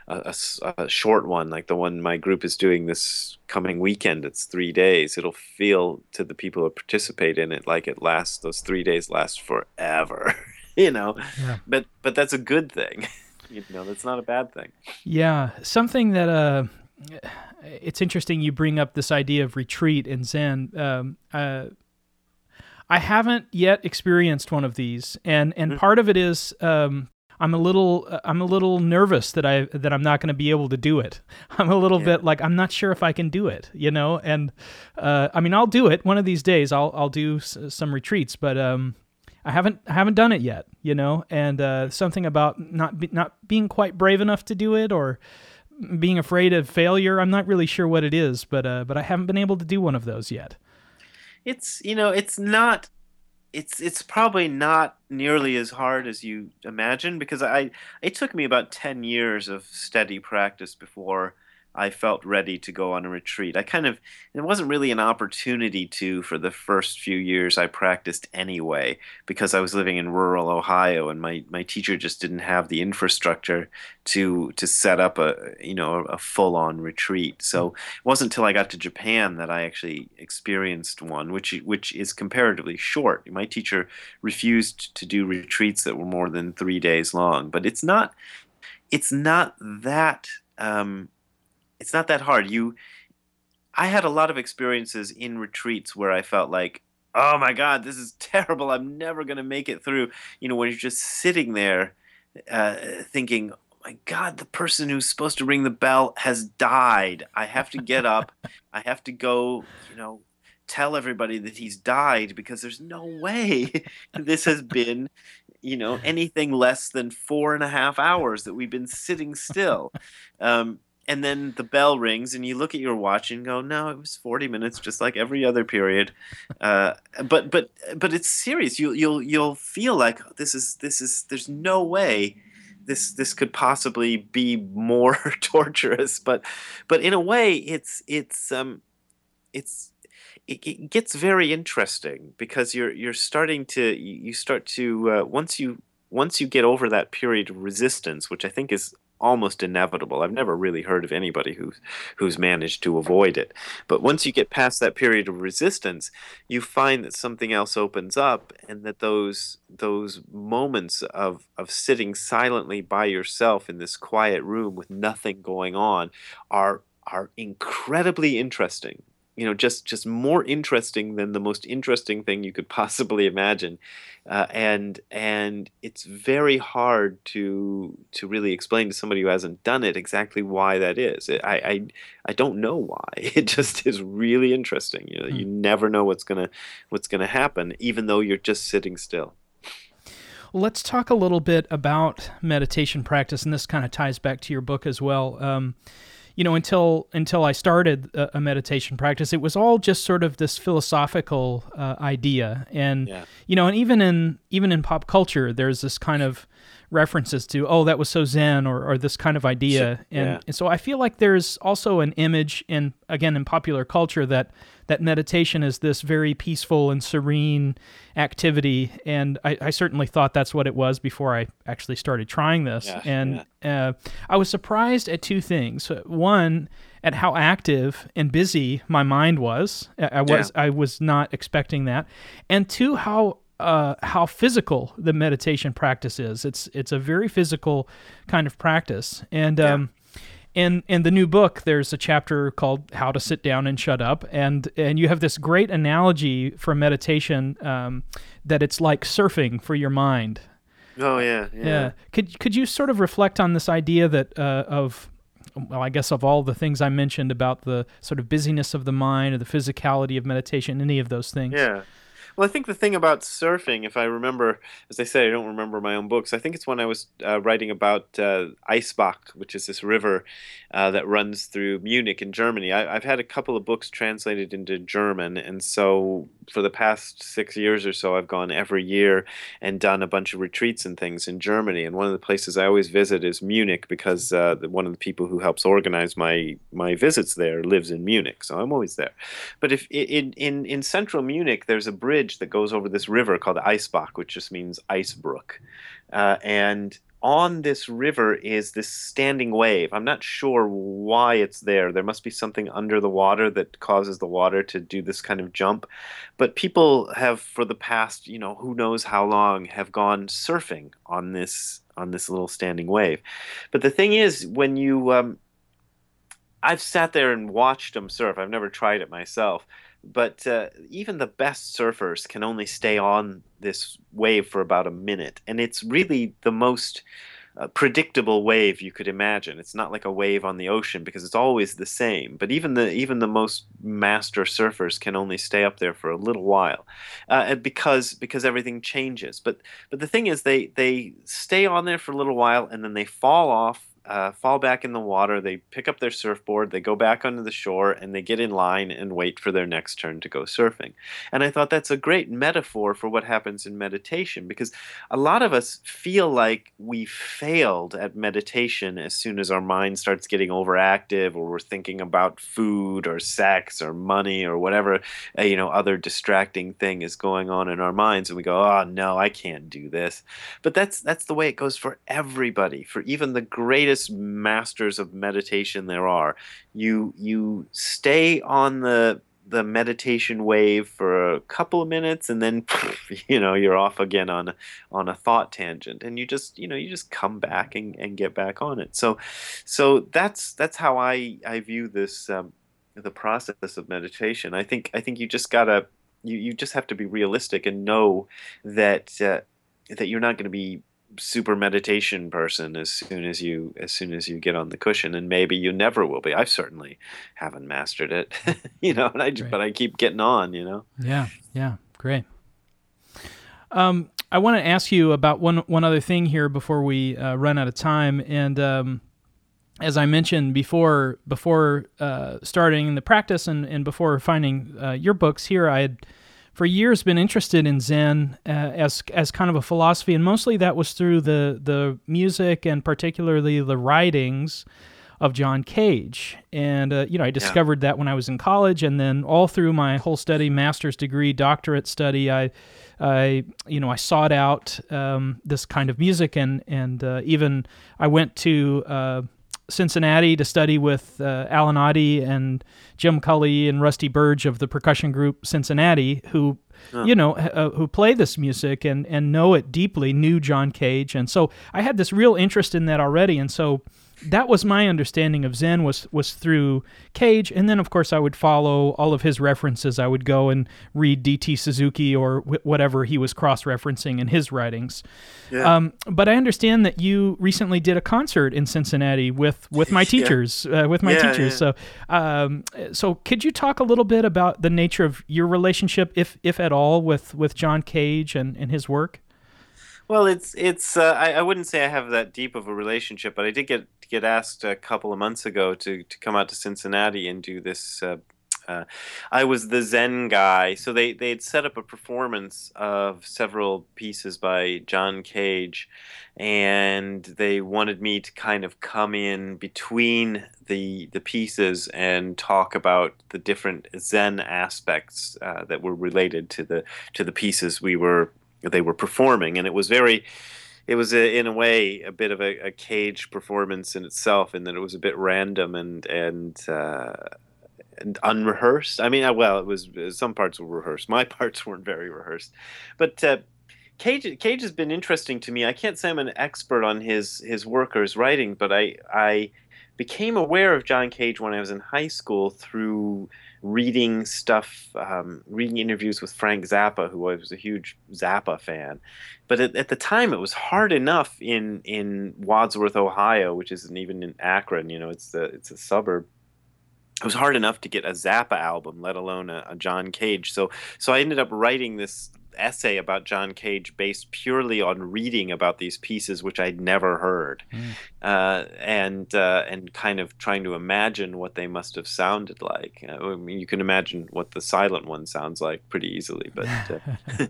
a, a, short one like the one my group is doing this coming weekend. It's three days. It'll feel to the people who participate in it like it lasts. Those three days last forever. you know. Yeah. But but that's a good thing. you know, that's not a bad thing. Yeah, something that uh it's interesting you bring up this idea of retreat in Zen. Um, uh, I haven't yet experienced one of these, and and mm-hmm. part of it is um, I'm a little I'm a little nervous that I that I'm not going to be able to do it. I'm a little yeah. bit like I'm not sure if I can do it, you know. And uh, I mean, I'll do it one of these days. I'll I'll do s- some retreats, but um, I haven't I haven't done it yet, you know, and uh, something about not be, not being quite brave enough to do it or being afraid of failure. I'm not really sure what it is, but uh, but I haven't been able to do one of those yet. It's you know it's not it's it's probably not nearly as hard as you imagine because I it took me about ten years of steady practice before I felt ready to go on a retreat. I kind of, it wasn't really an opportunity to for the first few years I practiced anyway, because I was living in rural Ohio and my, my teacher just didn't have the infrastructure to to set up a you know a, full on retreat. So mm. it wasn't until I got to Japan that I actually experienced one, which which is comparatively short. My teacher refused to do retreats that were more than three days long, but it's not it's not that um, it's not that hard. You, I had a lot of experiences in retreats where I felt like, oh my god, this is terrible. I'm never gonna make it through. You know, when you're just sitting there, uh, thinking, oh my god, the person who's supposed to ring the bell has died. I have to get up. I have to go. You know, tell everybody that he's died because there's no way this has been you know anything less than four and a half hours that we've been sitting still um, and then the bell rings and you look at your watch and go no it was 40 minutes just like every other period. Uh, but but but it's serious. You you'll you'll feel like this is this is there's no way this this could possibly be more torturous. But but in a way it's it's um it's it, it, gets very interesting because you're you're starting to you start to uh, once you once you get over that period of resistance, which I think is almost inevitable. I've never really heard of anybody who's who's managed to avoid it. But once you get past that period of resistance, you find that something else opens up and that those those moments of of sitting silently by yourself in this quiet room with nothing going on are are incredibly interesting you know just just more interesting than the most interesting thing you could possibly imagine uh, and and it's very hard to to really explain to somebody who hasn't done it exactly why that is I I, I don't know why it just is really interesting you know mm. you never know what's gonna what's gonna happen even though you're just sitting still Let's talk a little bit about meditation practice, and this kind of ties back to your book as well. Um, you know, until until I started a, a, meditation practice, it was all just sort of this philosophical uh, idea, and yeah. you know, and even in even in pop culture, there's this kind of references to oh that was so zen or, or this kind of idea and, yeah. and so i feel like there's also an image in again in popular culture that that meditation is this very peaceful and serene activity. And i, I certainly thought that's what it was before i actually started trying this. Yeah, and yeah. Uh, i was surprised at two things. One at how active and busy my mind was. I was i was not expecting that. And two how uh, how physical the meditation practice is. It's it's a very physical kind of practice, and yeah. um, in in the new book, there's a chapter called "How to Sit Down and Shut Up," and and you have this great analogy for meditation um, that it's like surfing for your mind. Oh yeah, yeah, yeah. Could could you sort of reflect on this idea that uh, of well, I guess of all the things I mentioned about the sort of busyness of the mind or the physicality of meditation, any of those things? Yeah. Well, I think the thing about surfing, if I remember, as I say, I don't remember my own books. I think it's when I was uh, writing about uh, Eisbach, which is this river uh, that runs through Munich in Germany. I, have had a couple of books translated into German, and so for the past six years or so, I've gone every year and done a bunch of retreats and things in Germany. And one of the places I always visit is Munich because uh, one of the people who helps organize my my visits there lives in Munich, so I'm always there. But if in in in central Munich, there's a bridge that goes over this river called Eisbach, which just means ice brook. Uh, and on this river is this standing wave. I'm not sure why it's there. There must be something under the water that causes the water to do this kind of jump. But people have, for the past, you know, who knows how long, have gone surfing on this on this little standing wave. But the thing is, when you, um, I've sat there and watched them surf. I've never tried it myself but uh, even the best surfers can only stay on this wave for about a minute and it's really the most uh, predictable wave you could imagine. It's not like a wave on the ocean because it's always the same but even the even the most master surfers can only stay up there for a little while uh, because because everything changes. But but the thing is they they stay on there for a little while and then they fall off uh, fall back in the water. They pick up their surfboard, they go back onto the shore, and they get in line and wait for their next turn to go surfing. And I thought that's a great metaphor for what happens in meditation because a lot of us feel like we failed at meditation as soon as our mind starts getting overactive or we're thinking about food or sex or money or whatever uh, you know other distracting thing is going on in our minds and we go oh no I can't do this but that's that's the way it goes for everybody for even the greatest greatest masters of meditation there are. You you stay on the the meditation wave for a couple of minutes and then you know you're off again on on a thought tangent. And you just you know you just come back and, and get back on it. So so that's that's how i i view this um, the process of meditation. I think i think you just gotta you, you just have to be realistic and know that uh, that you're not going to be super meditation person as soon as you as soon as you get on the cushion and maybe you never will be. I certainly haven't mastered it you know and i but i keep getting on you know? Yeah yeah great. Um i want to ask you about one one other thing here before we uh, run out of time and um as I mentioned before, before uh, starting the practice and, and before finding uh, your books here, I had for years been interested in Zen uh, as as kind of a philosophy, and mostly that was through the the music and particularly the writings of John Cage. And, uh, you know, I discovered yeah. that when I was in college. And then all through my whole study, master's degree, doctorate study, I, I you know, I sought out um, this kind of music. And, and uh, even I went to uh, Cincinnati to study with uh, Allen Otte and Jim Culley and Rusty Burge of the percussion group Cincinnati, who huh. you know uh, who play this music and and know it deeply, knew John Cage, and so I had this real interest in that already, and so that was my understanding of Zen was was through Cage, and then of course I would follow all of his references. I would go and read D.T. Suzuki or wh- whatever he was cross referencing in his writings. Yeah. Um, but I understand that you recently did a concert in Cincinnati with with my teachers, yeah. uh, with my yeah, teachers. So, um, so could you talk a little bit about the nature of your relationship, if if at all, with with John Cage and, and his work? Well, it's it's. Uh, I, I wouldn't say I have that deep of a relationship, but I did get get asked a couple of months ago to to come out to Cincinnati and do this. Uh, uh, I was the Zen guy, so they they had set up a performance of several pieces by John Cage, and they wanted me to kind of come in between the the pieces and talk about the different Zen aspects uh, that were related to the to the pieces we were they were performing, and it was very it was a, in a way a bit of a, a, cage performance in itself, in that it was a bit random and and uh, and unrehearsed. I mean, uh, well, it was some parts were rehearsed. My parts weren't very rehearsed, but. Uh, Cage, Cage has been interesting to me. I can't say I'm an expert on his his work or his writing, but I I became aware of John Cage when I was in high school through reading stuff, um, reading interviews with Frank Zappa, who was a huge Zappa fan. But at, at, the time, it was hard enough in in Wadsworth, Ohio, which isn't even in Akron. You know, it's the it's a suburb. It was hard enough to get a Zappa album, let alone a, a John Cage. So so I ended up writing this essay about John Cage based purely on reading about these pieces which I'd never heard, mm. uh, and uh, and kind of trying to imagine what they must have sounded like. Uh, I mean, you can imagine what the silent one sounds like pretty easily, but uh,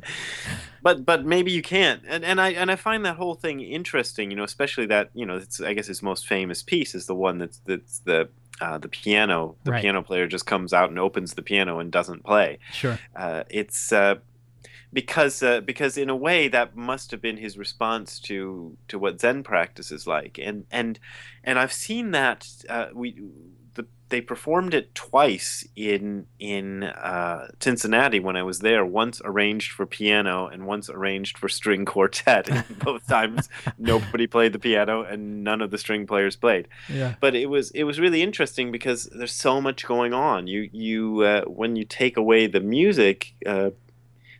but but maybe you can't. And and I and I find that whole thing interesting. You know, especially that you know, it's, I guess his most famous piece is the one that's that's the uh, the piano. The right. piano player just comes out and opens the piano and doesn't play. Sure. Uh, it's uh, because uh, because in a way that must have been his response to to what Zen practice is like, and and and I've seen that uh, we the, they performed it twice in in uh, Cincinnati when I was there. Once arranged for piano and once arranged for string quartet. And both times nobody played the piano and none of the string players played. Yeah. But it was it was really interesting because there's so much going on. You you uh, when you take away the music uh,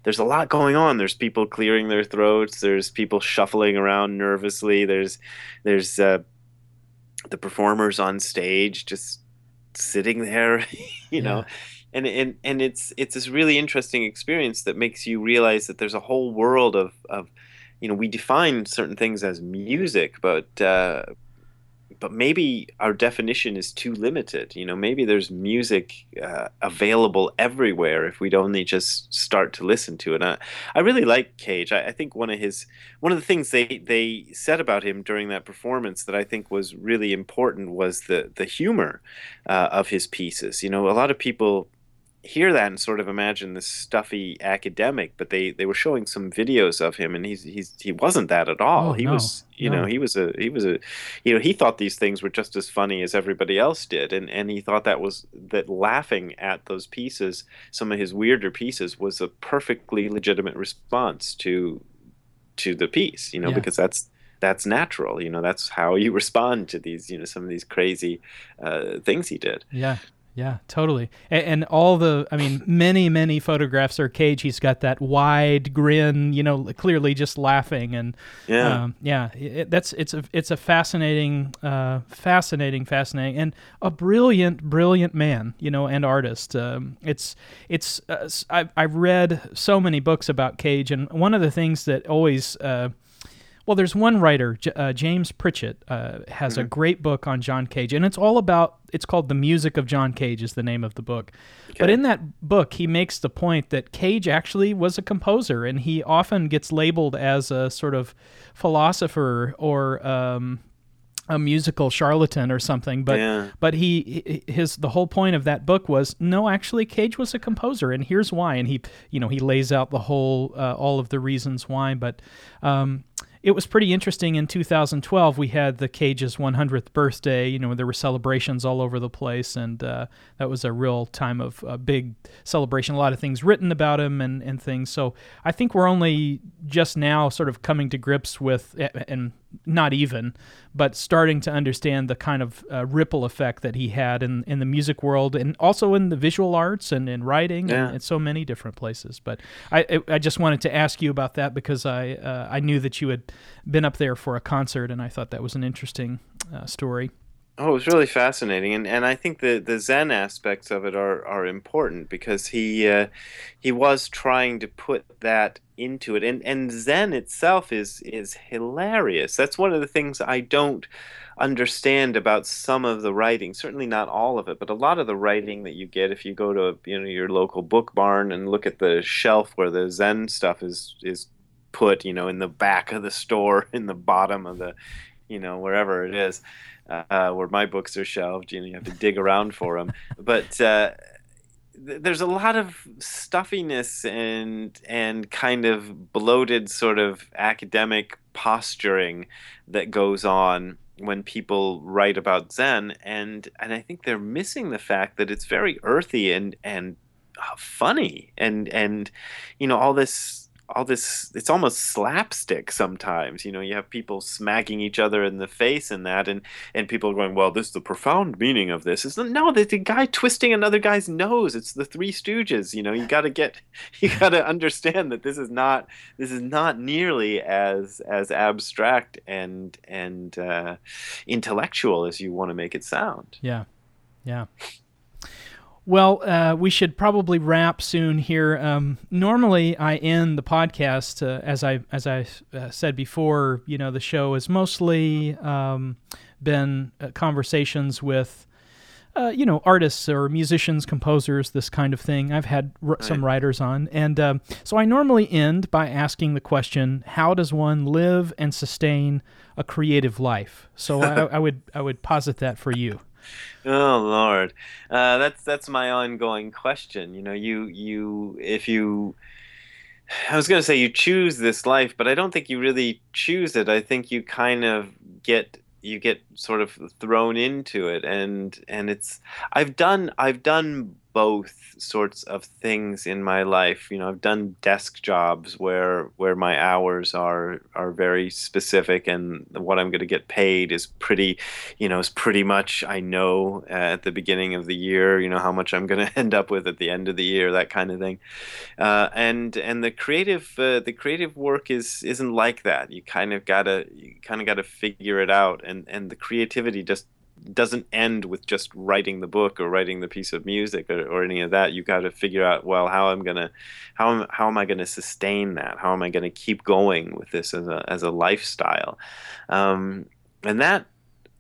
there's a lot going on. There's people clearing their throats. There's people shuffling around nervously. There's there's uh, the performers on stage just sitting there, you yeah. know. And, and and it's it's this really interesting experience that makes you realize that there's a whole world of, of you know we define certain things as music, but uh, but maybe our definition is too limited. You know, maybe there's music uh, available everywhere if we'd only just start to listen to it. I, I really like Cage. I, I, think one of his one of the things they they said about him during that performance that I think was really important was the the humor uh, of his pieces. You know, a lot of people hear that and sort of imagine this stuffy academic, but they, they were showing some videos of him, and he's he's he wasn't that at all. Oh, he no, was you no. know he was a he was a you know he thought these things were just as funny as everybody else did, and and he thought that was that laughing at those pieces, some of his weirder pieces, was a perfectly legitimate response to to the piece, you know, yeah. because that's that's natural. You know, that's how you respond to these, you know, some of these crazy uh, things he did. Yeah. Yeah, totally. And, and, all the, I mean, many, many photographs are Cage. He's got that wide grin, you know, clearly just laughing. And yeah, um, yeah, it, that's it's a it's a fascinating, uh, fascinating, fascinating, and a brilliant, brilliant man, you know, and artist. Um, it's it's uh, I've I've read so many books about Cage, and one of the things that always uh, well, there's one writer, J- uh, James Pritchett, uh, has mm-hmm. a great book on John Cage, and it's all about. It's called "The Music of John Cage" is the name of the book. Okay. But in that book, he makes the point that Cage actually was a composer, and he often gets labeled as a sort of philosopher or um, a musical charlatan or something but Yeah. but he his the whole point of that book was no actually cage was a composer and here's why and he you know he lays out the whole uh, all of the reasons why but um, it was pretty interesting in 2012 we had the cage's 100th birthday you know there were celebrations all over the place and uh, that was a real time of uh, big celebration a lot of things written about him and, and things. So i think we're only just now sort of coming to grips with and not even, but starting to understand the kind of uh, ripple effect that he had in, in the music world and also in the visual arts and in writing Yeah. and in so many different places. But I, I just wanted to ask you about that because I uh, I knew that you had been up there for a concert and I thought that was an interesting uh, story. Oh, it was really fascinating, and and I think the the Zen aspects of it are are important because he uh, he was trying to put that into it, and and Zen itself is is hilarious. That's one of the things I don't understand about some of the writing. Certainly not all of it, but a lot of the writing that you get if you go to you know your local book barn and look at the shelf where the Zen stuff is is put, you know, in the back of the store, in the bottom of the, you know, wherever it is uh, where my books are shelved. You know, you have to dig around for them. But uh, th- there's a lot of stuffiness and and kind of bloated sort of academic posturing that goes on when people write about Zen, and and I think they're missing the fact that it's very earthy and and uh, funny and and you know all this all this it's almost slapstick sometimes you know you have people smacking each other in the face and that and and people are going well this is the profound meaning of this is no the, the guy twisting another guy's nose it's the three stooges you know you got to get you got to understand that this is not this is not nearly as as abstract and and uh, intellectual as you want to make it sound Yeah, yeah. Well, uh, we should probably wrap soon here. Um, normally, I end the podcast uh, as I as I uh, said before. You know, the show has mostly um, been uh, conversations with. Uh, you know, artists or musicians, composers, this kind of thing. I've had r- some writers on, and um, so I normally end by asking the question: How does one live and sustain a creative life? So I, I would I would posit that for you. Oh Lord, uh, that's that's my ongoing question. You know, you you if you, I was gonna say you choose this life, but I don't think you really choose it. I think you kind of get you get sort of thrown into it, and and it's I've done I've done both sorts of things in my life. You know, I've done desk jobs where where my hours are are very specific, and what I'm going to get paid is pretty, you know, is pretty much I know uh, at the beginning of the year. You know how much I'm going to end up with at the end of the year, that kind of thing. Uh, and and the creative uh, the creative work is isn't like that. You kind of gotta you kind of gotta figure it out, and and the creativity just doesn't end with just writing the book or writing the piece of music or, or any of that. You've got to figure out well how I'm gonna how am, how am I gonna sustain that? How am I gonna keep going with this as a as a lifestyle? Um, and that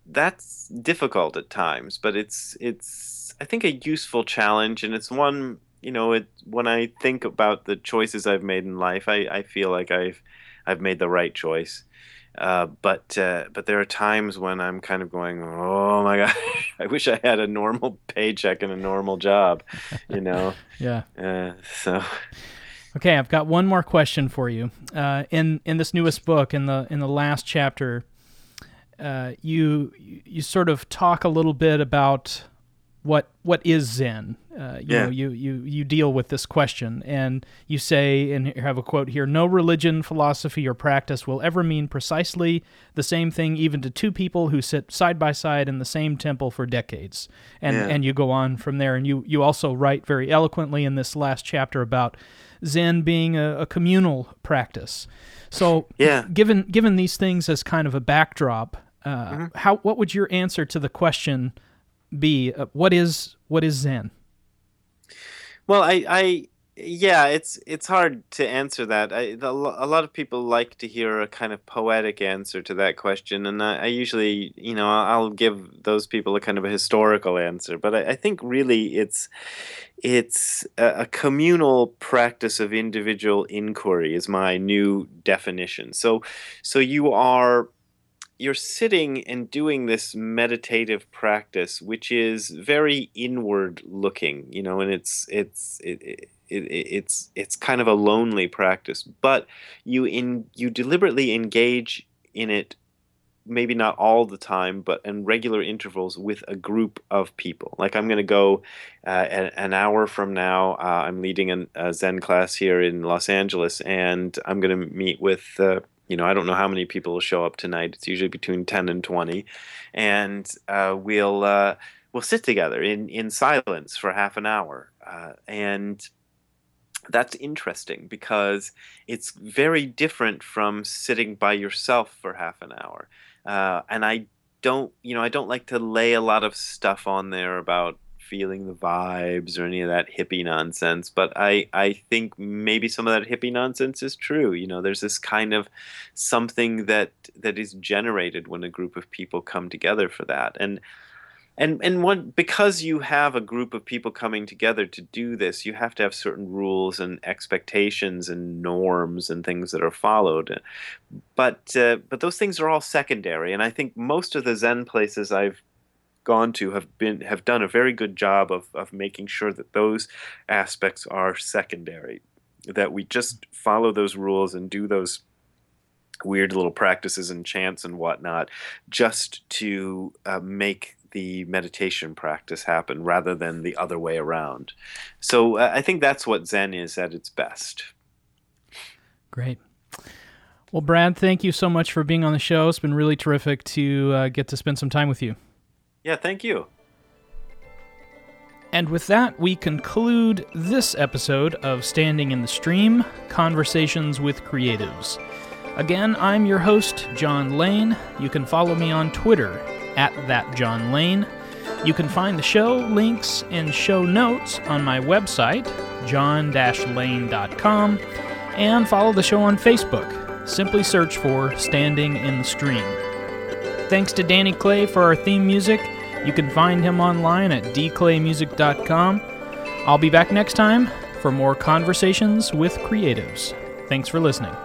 that's difficult at times, but it's it's I think a useful challenge, and it's one you know it when I think about the choices I've made in life, I, I feel like I've I've made the right choice. Uh, but uh, but there are times when I'm kind of going, oh my god, I wish I had a normal paycheck and a normal job, you know. Yeah. Uh, so Okay, I've got one more question for you. Uh, in in this newest book, in the in the last chapter, uh, you you sort of talk a little bit about what what is Zen. Uh, you Yeah. know, you, you you deal with this question, and you say, and you have a quote here: "No religion, philosophy, or practice will ever mean precisely the same thing, even to two people who sit side by side in the same temple for decades." And Yeah. and you go on from there, and you you also write very eloquently in this last chapter about Zen being a, a communal practice. So, Yeah. given given these things as kind of a backdrop, uh, Mm-hmm. how what would your answer to the question be? Uh, what is what is Zen? Well, I, I, yeah, it's it's hard to answer that. I, the, a lot of people like to hear a kind of poetic answer to that question, and I, I usually, you know, I'll give those people a kind of a historical answer. But I, I think really it's it's a, a communal practice of individual inquiry is my new definition. So, so you are you're sitting and doing this meditative practice, which is very inward looking, you know, and it's it's it, it, it, it's it's kind of a lonely practice, but you in you deliberately engage in it maybe not all the time, but in regular intervals with a group of people. Like I'm going to go uh, an hour from now. Uh, I'm leading an, a Zen class here in Los Angeles, and I'm going to meet with. Uh, you know, I don't know how many people will show up tonight. It's usually between ten and twenty, and uh, we'll uh, we'll sit together in in silence for half an hour, uh, and that's interesting because it's very different from sitting by yourself for half an hour. Uh, and I don't, you know, I don't like to lay a lot of stuff on there about feeling the vibes or any of that hippie nonsense. But I, I think maybe some of that hippie nonsense is true. You know, there's this kind of something that that is generated when a group of people come together for that, and and and one because you have a group of people coming together to do this you have to have certain rules and expectations and norms and things that are followed but uh, but those things are all secondary and i think most of the zen places i've gone to have been have done a very good job of of making sure that those aspects are secondary that we just follow those rules and do those weird little practices and chants and whatnot just to uh, make the meditation practice happen rather than the other way around. So uh, I think that's what Zen is at its best. Great. Well, Brad, thank you so much for being on the show. It's been really terrific to uh, get to spend some time with you. Yeah, thank you. And with that, we conclude this episode of Standing in the Stream Conversations with Creatives. Again, I'm your host, John Lane. You can follow me on Twitter at that John Lane. You can find the show links and show notes on my website, john-lane.com, and follow the show on Facebook. Simply search for Standing in the Stream. Thanks to Danny Clay for our theme music. You can find him online at dclaymusic.com. I'll be back next time for more conversations with creatives. Thanks for listening.